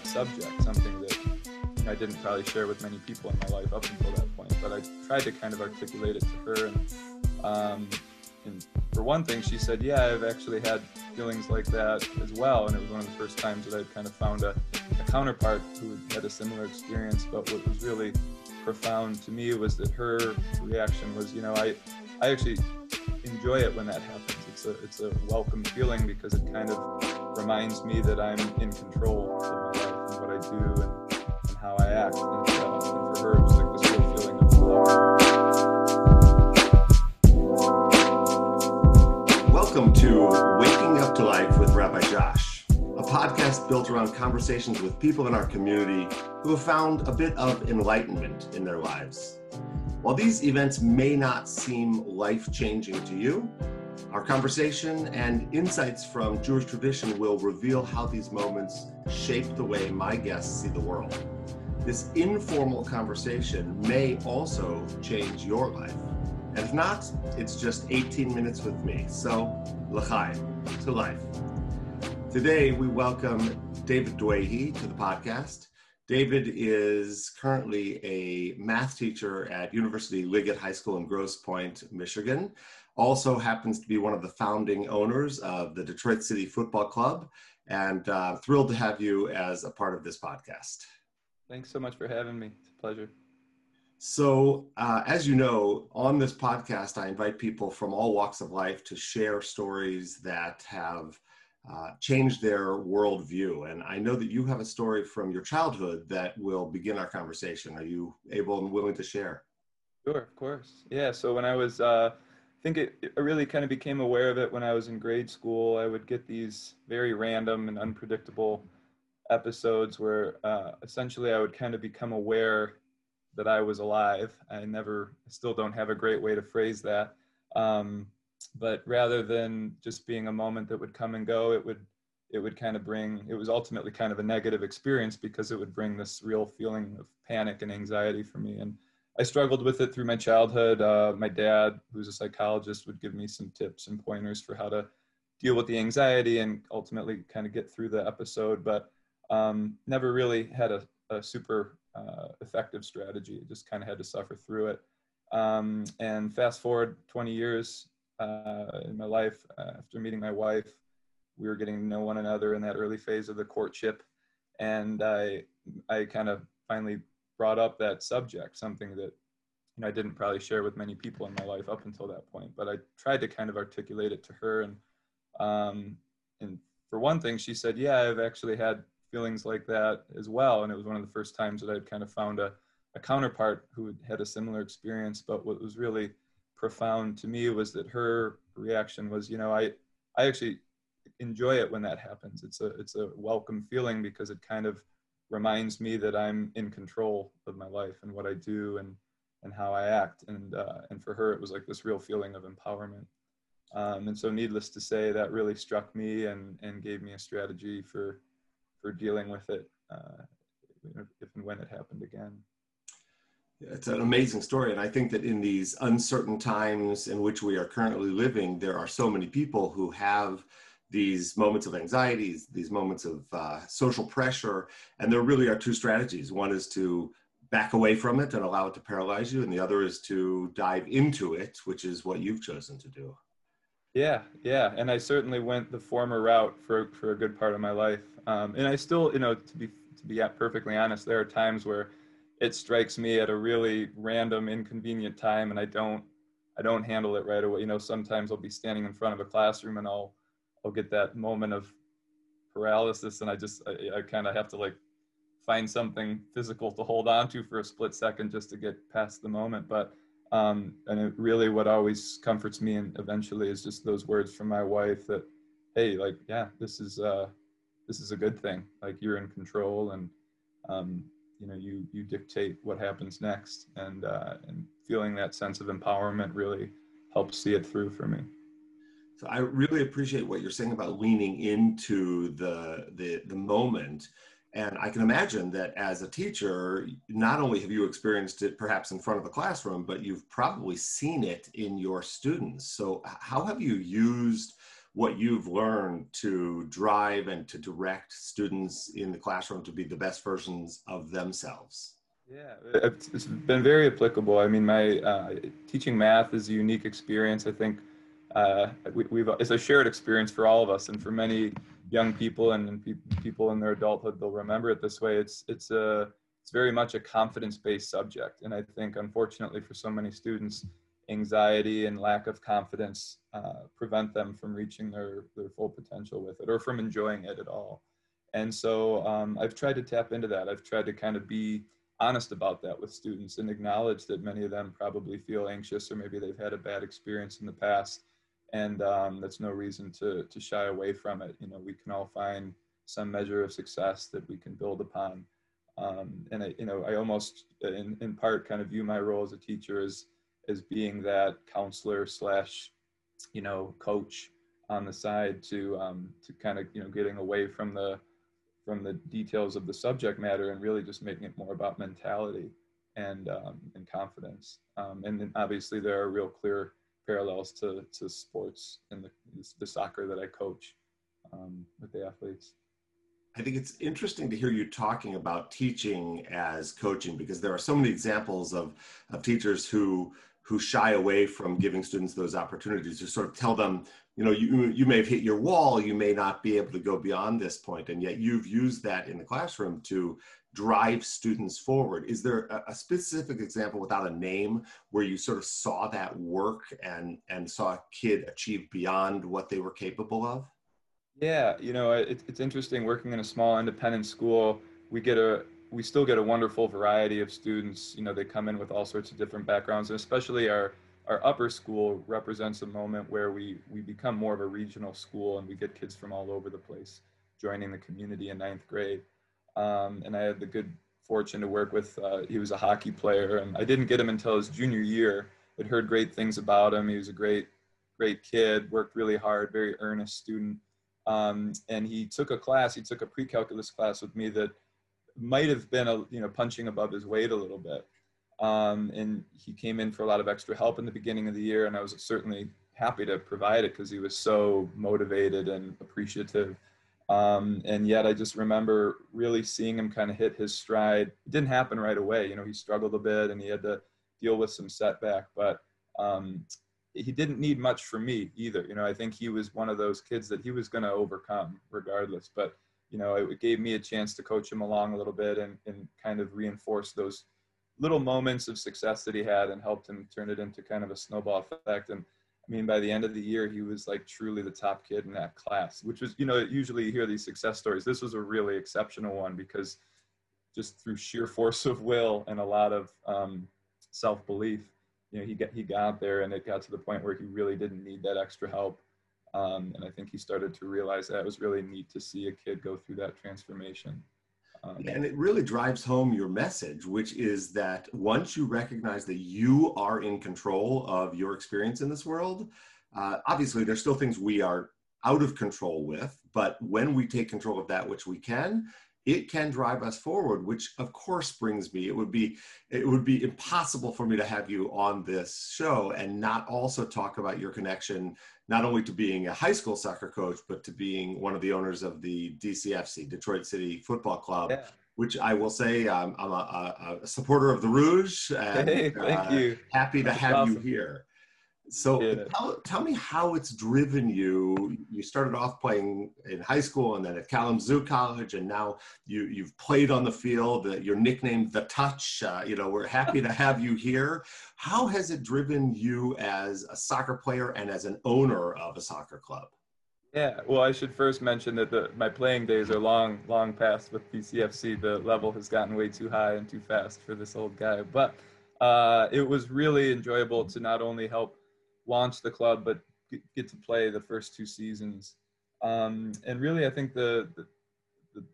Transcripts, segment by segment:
that subject, something that I didn't probably share with many people in my life up until that point. But I tried to kind of articulate it to her. And, um, and for one thing, she said, Yeah, I've actually had feelings like that as well. And it was one of the first times that I'd kind of found a, a counterpart who had a similar experience. But what was really profound to me was that her reaction was, You know, I, I actually enjoy it when that happens. It's a, it's a welcome feeling because it kind of reminds me that I'm in control of and do and how I act. And, uh, and for her, it was like this real feeling of power. Welcome to Waking Up to Life with Rabbi Josh, podcast built around conversations with people in our community who have found a bit of enlightenment in their lives. While these events may not seem life changing to you, our conversation and insights from Jewish tradition will reveal how these moments shape the way my guests see the world. This informal conversation may also change your life. And if not, it's just 18 minutes with me. So, l'chaim, to life. Today, we welcome David Dwaihe to the podcast. David is currently a math teacher at University Liggett High School in Grosse Pointe, Michigan. Also happens to be one of the founding owners of the Detroit City Football Club, and uh, thrilled to have you as a part of this podcast. Thanks so much for having me. It's a pleasure. So, uh, as you know, on this podcast, I invite people from all walks of life to share stories that have uh, changed their worldview. And I know that you have a story from your childhood that will begin our conversation. Are you able and willing to share? Sure, of course. Yeah. So, when I was, uh, I think it, really kind of became aware of it when I was in grade school. I would get these very random and unpredictable episodes where uh, essentially I would kind of become aware that I was alive. I never, still don't have a great way to phrase that. Um, but rather than just being a moment that would come and go, it would, it would kind of bring, it was ultimately kind of a negative experience because it would bring this real feeling of panic and anxiety for me. And I struggled with it through my childhood. Uh, my dad, who's a psychologist, would give me some tips and pointers for how to deal with the anxiety and ultimately kind of get through the episode. But um, never really had a, a super uh, effective strategy. Just kind of had to suffer through it. Um, and fast forward 20 years uh, in my life, uh, after meeting my wife, we were getting to know one another in that early phase of the courtship. And I, I kind of finally brought up that subject, something that you know, I didn't probably share with many people in my life up until that point, but I tried to kind of articulate it to her. And, um, and for one thing, she said, yeah, I've actually had feelings like that as well. And it was one of the first times that I'd kind of found a, a counterpart who had a similar experience. But what was really profound to me was that her reaction was, you know, I, I actually enjoy it when that happens. It's a, it's a welcome feeling because it kind of reminds me that I'm in control of my life and what I do and, and how I act. And, uh, and for her, it was like this real feeling of empowerment. Um, and so needless to say, that really struck me and, and gave me a strategy for, for dealing with it uh, if and when it happened again. It's an amazing story. And I think that in these uncertain times in which we are currently living, there are so many people who have these moments of anxiety, these moments of uh, social pressure. And there really are two strategies. One is to back away from it and allow it to paralyze you, and the other is to dive into it, which is what you've chosen to do. Yeah, yeah, and I certainly went the former route for for a good part of my life, um, and I still, you know, to be to be perfectly honest, there are times where it strikes me at a really random, inconvenient time, and I don't I don't handle it right away. You know, sometimes I'll be standing in front of a classroom and I'll I'll get that moment of paralysis, and I just I, I kind of have to like find something physical to hold on to for a split second just to get past the moment, but um, and it really what always comforts me and eventually is just those words from my wife that, hey, like, yeah, this is, uh, this is a good thing. Like you're in control and, um, you know, you, you dictate what happens next and, uh, and feeling that sense of empowerment really helps see it through for me. So I really appreciate what you're saying about leaning into the, the, the moment and I can imagine that as a teacher, not only have you experienced it perhaps in front of a classroom, but you've probably seen it in your students. So, how have you used what you've learned to drive and to direct students in the classroom to be the best versions of themselves? Yeah, it's been very applicable. I mean, my uh, teaching math is a unique experience. I think uh, we, have it's a shared experience for all of us, and for many young people and, and pe- people in their adulthood, they'll remember it this way. It's it's a it's very much a confidence-based subject, and I think unfortunately for so many students, anxiety and lack of confidence uh, prevent them from reaching their their full potential with it, or from enjoying it at all. And so um, I've tried to tap into that. I've tried to kind of be honest about that with students and acknowledge that many of them probably feel anxious or maybe they've had a bad experience in the past and um, that's no reason to, to shy away from it you know we can all find some measure of success that we can build upon um, and I, you know i almost in, in part kind of view my role as a teacher as as being that counselor slash you know coach on the side to um, to kind of you know getting away from the from the details of the subject matter and really just making it more about mentality and um, and confidence. Um, and then obviously there are real clear parallels to, to sports and the, the soccer that I coach um, with the athletes. I think it's interesting to hear you talking about teaching as coaching because there are so many examples of, of teachers who who shy away from giving students those opportunities to sort of tell them you know you you may have hit your wall you may not be able to go beyond this point and yet you've used that in the classroom to drive students forward. Is there a, a, specific example without a name where you sort of saw that work and and saw a kid achieve beyond what they were capable of? Yeah you know it, it's interesting working in a small independent school we get a we still get a wonderful variety of students you know they come in with all sorts of different backgrounds and especially our our upper school represents a moment where we we become more of a regional school and we get kids from all over the place joining the community in ninth grade. Um, and I had the good fortune to work with. Uh, he was a hockey player, and I didn't get him until his junior year. But heard great things about him. He was a great great kid. Worked really hard. Very earnest student. Um, and he took a class. He took a pre-calculus class with me that might have been a you know punching above his weight a little bit. Um, and he came in for a lot of extra help in the beginning of the year, and I was certainly happy to provide it because he was so motivated and appreciative. Um, and yet, I just remember really seeing him kind of hit his stride. It didn't happen right away. You know, he struggled a bit and he had to deal with some setback, but um, he didn't need much from me either. You know, I think he was one of those kids that he was going to overcome regardless. But you know, it gave me a chance to coach him along a little bit and, and kind of reinforce those little moments of success that he had and helped him turn it into kind of a snowball effect. And I mean, by the end of the year, he was like truly the top kid in that class, which was, you know, usually you hear these success stories. This was a really exceptional one because just through sheer force of will and a lot of um, self belief, you know, he got, he got there and it got to the point where he really didn't need that extra help. Um, and I think he started to realize that it was really neat to see a kid go through that transformation. Um, and it really drives home your message, which is that once you recognize that you are in control of your experience in this world, uh, obviously there's still things we are out of control with, but when we take control of that which we can, it can drive us forward which of course brings me it would be it would be impossible for me to have you on this show and not also talk about your connection not only to being a high school soccer coach but to being one of the owners of the DCFC Detroit City Football Club yeah. which I will say um, I'm a, a, supporter of the Rouge and hey, thank uh, you. happy to have awesome. you here so tell, tell, me how it's driven you. You started off playing in high school and then at Kalamazoo College, and now you, you've played on the field. Uh, you're nicknamed The Touch. Uh, you know, we're happy to have you here. How has it driven you as a soccer player and as an owner of a soccer club? Yeah, well, I should first mention that the, my playing days are long, long past with DCFC. The level has gotten way too high and too fast for this old guy. But uh, it was really enjoyable to not only help launch the club, but get to play the first two seasons. Um, and really, I think the, the, the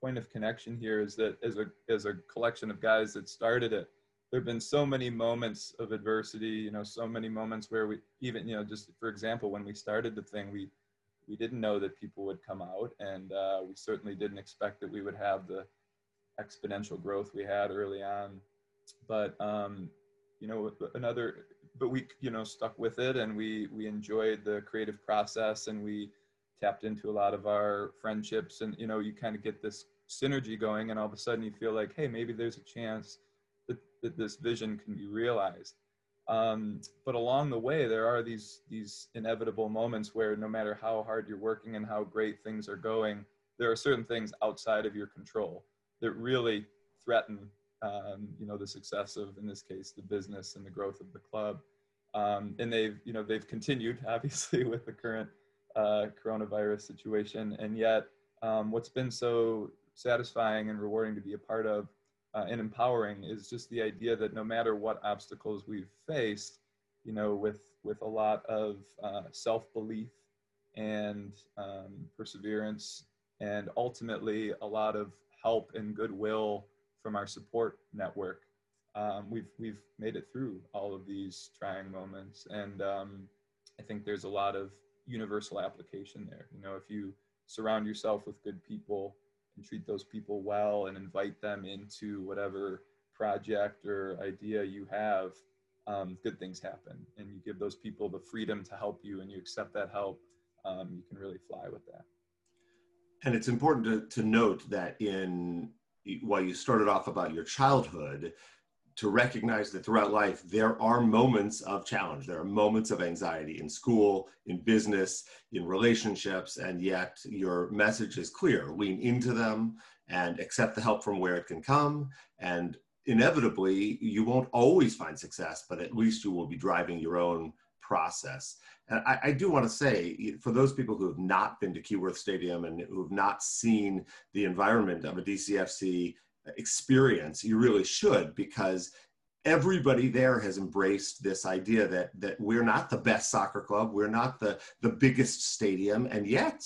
point of connection here is that as a as a collection of guys that started it, there have been so many moments of adversity. You know, so many moments where we even you know just for example, when we started the thing, we we didn't know that people would come out, and uh, we certainly didn't expect that we would have the exponential growth we had early on. But um, you know, another but we you know stuck with it and we we enjoyed the creative process and we tapped into a lot of our friendships and you know you kind of get this synergy going and all of a sudden you feel like hey maybe there's a chance that, that this vision can be realized. Um, but along the way there are these these inevitable moments where no matter how hard you're working and how great things are going there are certain things outside of your control that really threaten um, you know the success of in this case the business and the growth of the club. Um, and they've you know they've continued obviously with the current uh, coronavirus situation. And yet um, what's been so satisfying and rewarding to be a part of uh, and empowering is just the idea that no matter what obstacles we've faced you know with with a lot of uh, self-belief and um, perseverance and ultimately a lot of help and goodwill from our support network, um, we've we've made it through all of these trying moments, and um, I think there's a lot of universal application there. You know, if you surround yourself with good people and treat those people well and invite them into whatever project or idea you have, um, good things happen. And you give those people the freedom to help you, and you accept that help. Um, you can really fly with that. And it's important to, to note that in while you started off about your childhood, to recognize that throughout life there are moments of challenge. There are moments of anxiety in school in business in relationships and yet your message is clear. Lean into them and accept the help from where it can come. And inevitably you won't always find success but at least you will be driving your own process. And I, I, do want to say, for those people who have not been to Keyworth Stadium and who have not seen the environment of a DCFC experience, you really should because everybody there has embraced this idea that that we're not the best soccer club, we're not the the biggest stadium, and yet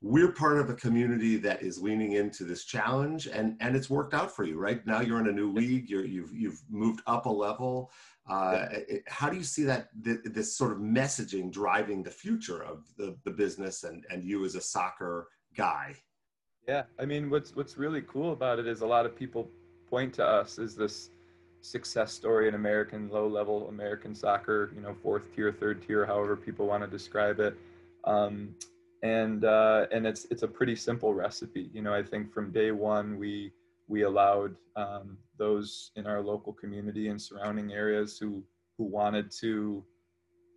we're part of a community that is leaning into this challenge and and it's worked out for you right? Now you're in a new league you're you've you've moved up a level uh, how do you see that th- this sort of messaging driving the future of the, the business and, and you as a soccer guy? Yeah, I mean, what's what's really cool about it is a lot of people point to us as this success story in American low level American soccer, you know, fourth tier, third tier, however people want to describe it. Um, and uh, and it's it's a pretty simple recipe. You know, I think from day one we we allowed um, those in our local community and surrounding areas who who wanted to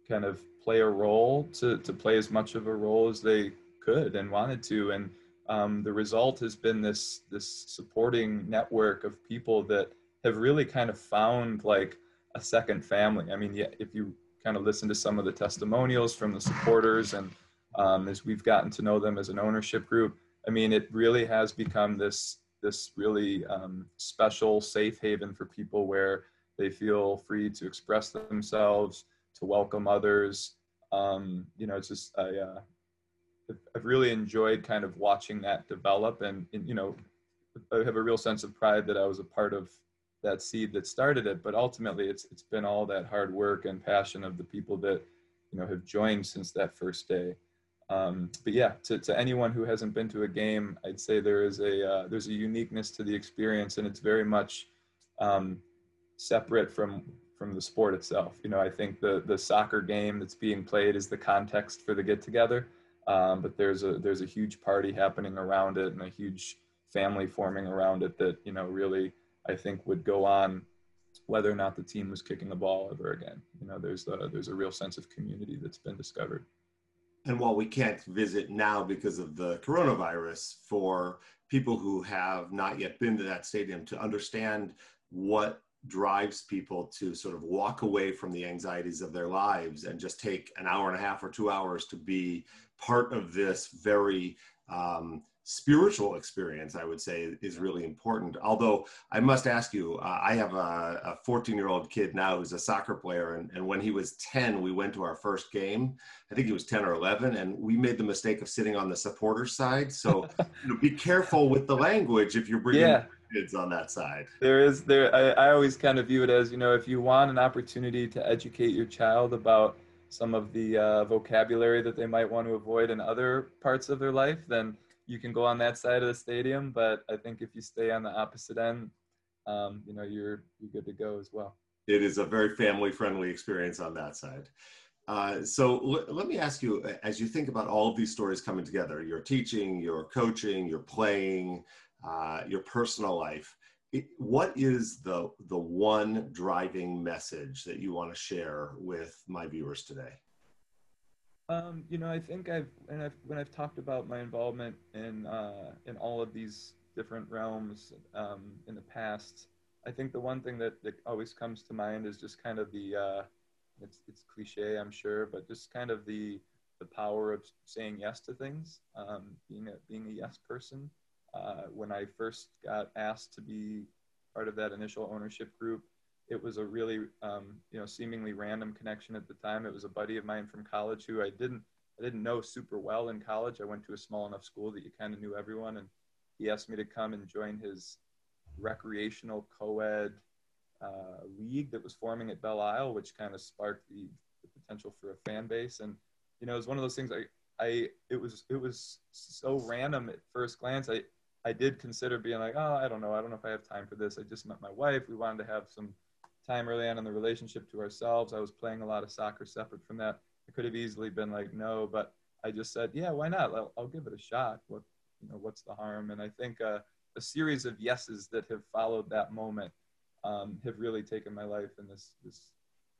kind of play a role to to play as much of a role as they could and wanted to. And um, the result has been this this supporting network of people that have really kind of found like a second family. I mean yeah if you kind of listen to some of the testimonials from the supporters and um, as we've gotten to know them as an ownership group i mean it really has become this this really um, special safe haven for people where they feel free to express themselves, to welcome others. Um, you know, it's just I, uh, I've really enjoyed kind of watching that develop, and, and you know, I have a real sense of pride that I was a part of that seed that started it. But ultimately, it's it's been all that hard work and passion of the people that you know have joined since that first day. Um, but yeah, to, to anyone who hasn't been to a game, I'd say there is a uh, there's a uniqueness to the experience, and it's very much um, separate from from the sport itself. You know, I think the the soccer game that's being played is the context for the get together, um, but there's a there's a huge party happening around it and a huge family forming around it that you know really I think would go on whether or not the team was kicking the ball ever again. You know, there's a, there's a real sense of community that's been discovered. And while we can't visit now because of the coronavirus, for people who have not yet been to that stadium to understand what drives people to sort of walk away from the anxieties of their lives and just take an hour and a half or two hours to be part of this very um, spiritual experience, I would say, is really important. Although I must ask you, uh, I have a 14 year old kid now who's a soccer player. And, and when he was 10, we went to our first game. I think he was 10 or 11. And we made the mistake of sitting on the supporter side. So you know, be careful with the language if you're bringing yeah. kids on that side. There is, there. I, I always kind of view it as, you know, if you want an opportunity to educate your child about some of the uh, vocabulary that they might want to avoid in other parts of their life, then you can go on that side of the stadium. But I think if you stay on the opposite end, um, you know, you're you're good to go as well. it is a very family friendly experience on that side. Uh, so l- let me ask you, as you think about all of these stories coming together, your teaching, your coaching, your playing, uh, your personal life, it, what is the the one driving message that you want to share with my viewers today? Um, you know, I think I've and I've when I've talked about my involvement in uh, in all of these different realms um, in the past, I think the one thing that, that always comes to mind is just kind of the uh, it's it's cliche, I'm sure, but just kind of the the power of saying yes to things, um, being a being a yes person. Uh, when I first got asked to be part of that initial ownership group, it was a really um, you know seemingly random connection at the time. It was a buddy of mine from college who I didn't I didn't know super well in college. I went to a small enough school that you kind of knew everyone, and he asked me to come and join his recreational co-ed uh, league that was forming at Belle Isle, which kind of sparked the, the, potential for a fan base. And you know, it was one of those things. I, I, it was, it was so random at first glance. I, I did consider being like, oh, I don't know, I don't know if I have time for this. I just met my wife. We wanted to have some time early on in the relationship to ourselves. I was playing a lot of soccer separate from that. I could have easily been like, no, but I just said, yeah, why not? I'll, I'll give it a shot. What, you know, what's the harm? And I think uh, a series of yeses that have followed that moment um, have really taken my life in this this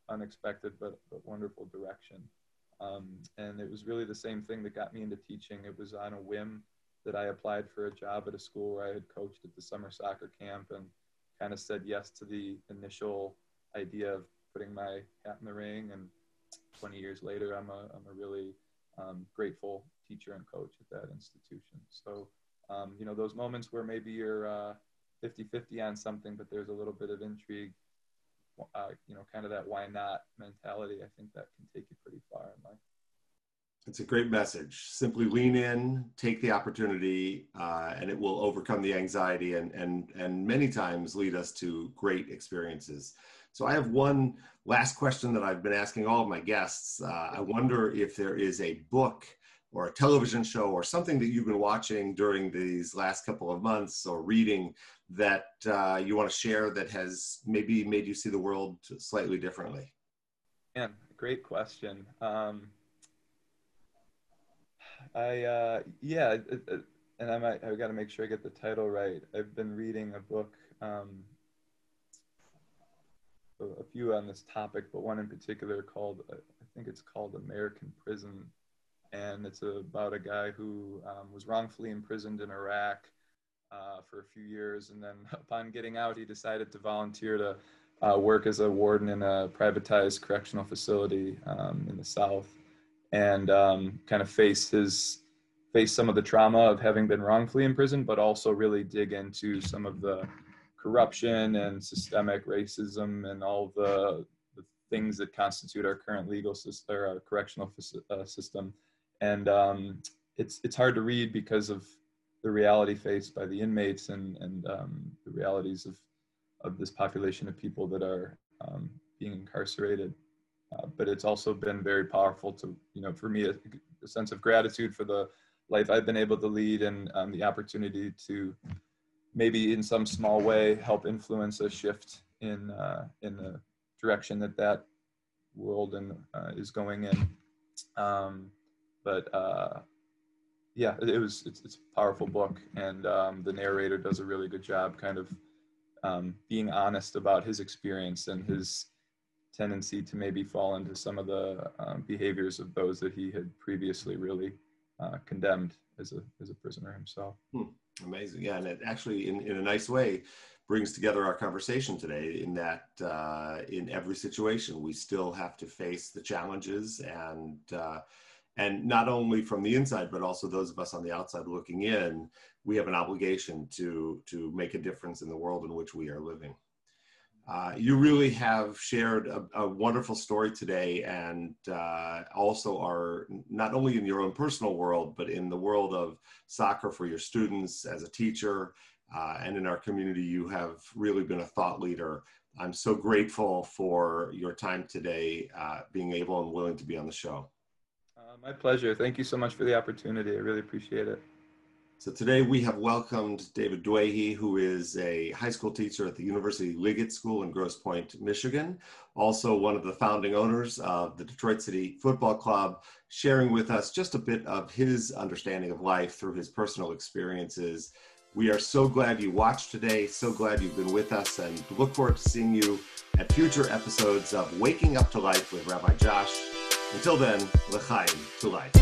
unexpected but, but wonderful direction. Um, and it was really the same thing that got me into teaching. It was on a whim that I applied for a job at a school where I had coached at the summer soccer camp and kind of said yes to the initial idea of putting my hat in the ring. And 20 years later, I'm a, I'm a really um, grateful teacher and coach at that institution. So, um, you know, those moments where maybe you're uh, 50 50 on something, but there's a little bit of intrigue, uh, you know, kind of that why not mentality, I think that can take you pretty far in life. It's a great message. Simply lean in, take the opportunity, uh, and it will overcome the anxiety and, and, and many times lead us to great experiences. So I have one last question that I've been asking all of my guests. Uh, I wonder if there is a book or a television show or something that you've been watching during these last couple of months or reading that uh, you want to share that has maybe made you see the world slightly differently? Yeah, great question. Um, I uh, yeah, it, it, and I might I've got to make sure I get the title right. I've been reading a book, um, a few on this topic, but one in particular called I think it's called American Prison. And it's about a guy who um, was wrongfully imprisoned in Iraq uh, for a few years, and then upon getting out, he decided to volunteer to uh, work as a warden in a privatized correctional facility um, in the South, and um, kind of face his face some of the trauma of having been wrongfully imprisoned, but also really dig into some of the corruption and systemic racism and all the, the things that constitute our current legal system, or our correctional uh, system and um, it's it's hard to read because of the reality faced by the inmates and and um, the realities of of this population of people that are um, being incarcerated. Uh, but it's also been very powerful to you know for me a, a, sense of gratitude for the life I've been able to lead and um, the opportunity to maybe in some small way help influence a shift in uh, in the direction that that world and uh, is going in. Um, but uh, yeah, it, it, was it's, it's a powerful book, and um, the narrator does a really good job, kind of um, being honest about his experience and his tendency to maybe fall into some of the um, behaviors of those that he had previously really uh, condemned as a as a prisoner himself. Hmm. Amazing, yeah, and it actually, in, in a nice way, brings together our conversation today. In that, uh, in every situation, we still have to face the challenges and uh, and not only from the inside but also those of us on the outside looking in we have an obligation to to make a difference in the world in which we are living uh, you really have shared a, a wonderful story today and uh, also are not only in your own personal world but in the world of soccer for your students as a teacher uh, and in our community you have really been a thought leader i'm so grateful for your time today uh, being able and willing to be on the show my pleasure. Thank you so much for the opportunity. I really appreciate it. So today we have welcomed David Dwaihe, who is a high school teacher at the University Liggett School in Grosse Pointe, Michigan. Also one of the founding owners of the Detroit City Football Club, sharing with us just a bit of his understanding of life through his personal experiences. We are so glad you watched today, so glad you've been with us, and look forward to seeing you at future episodes of Waking Up to Life with Rabbi Josh. Until then, l'chaim to life.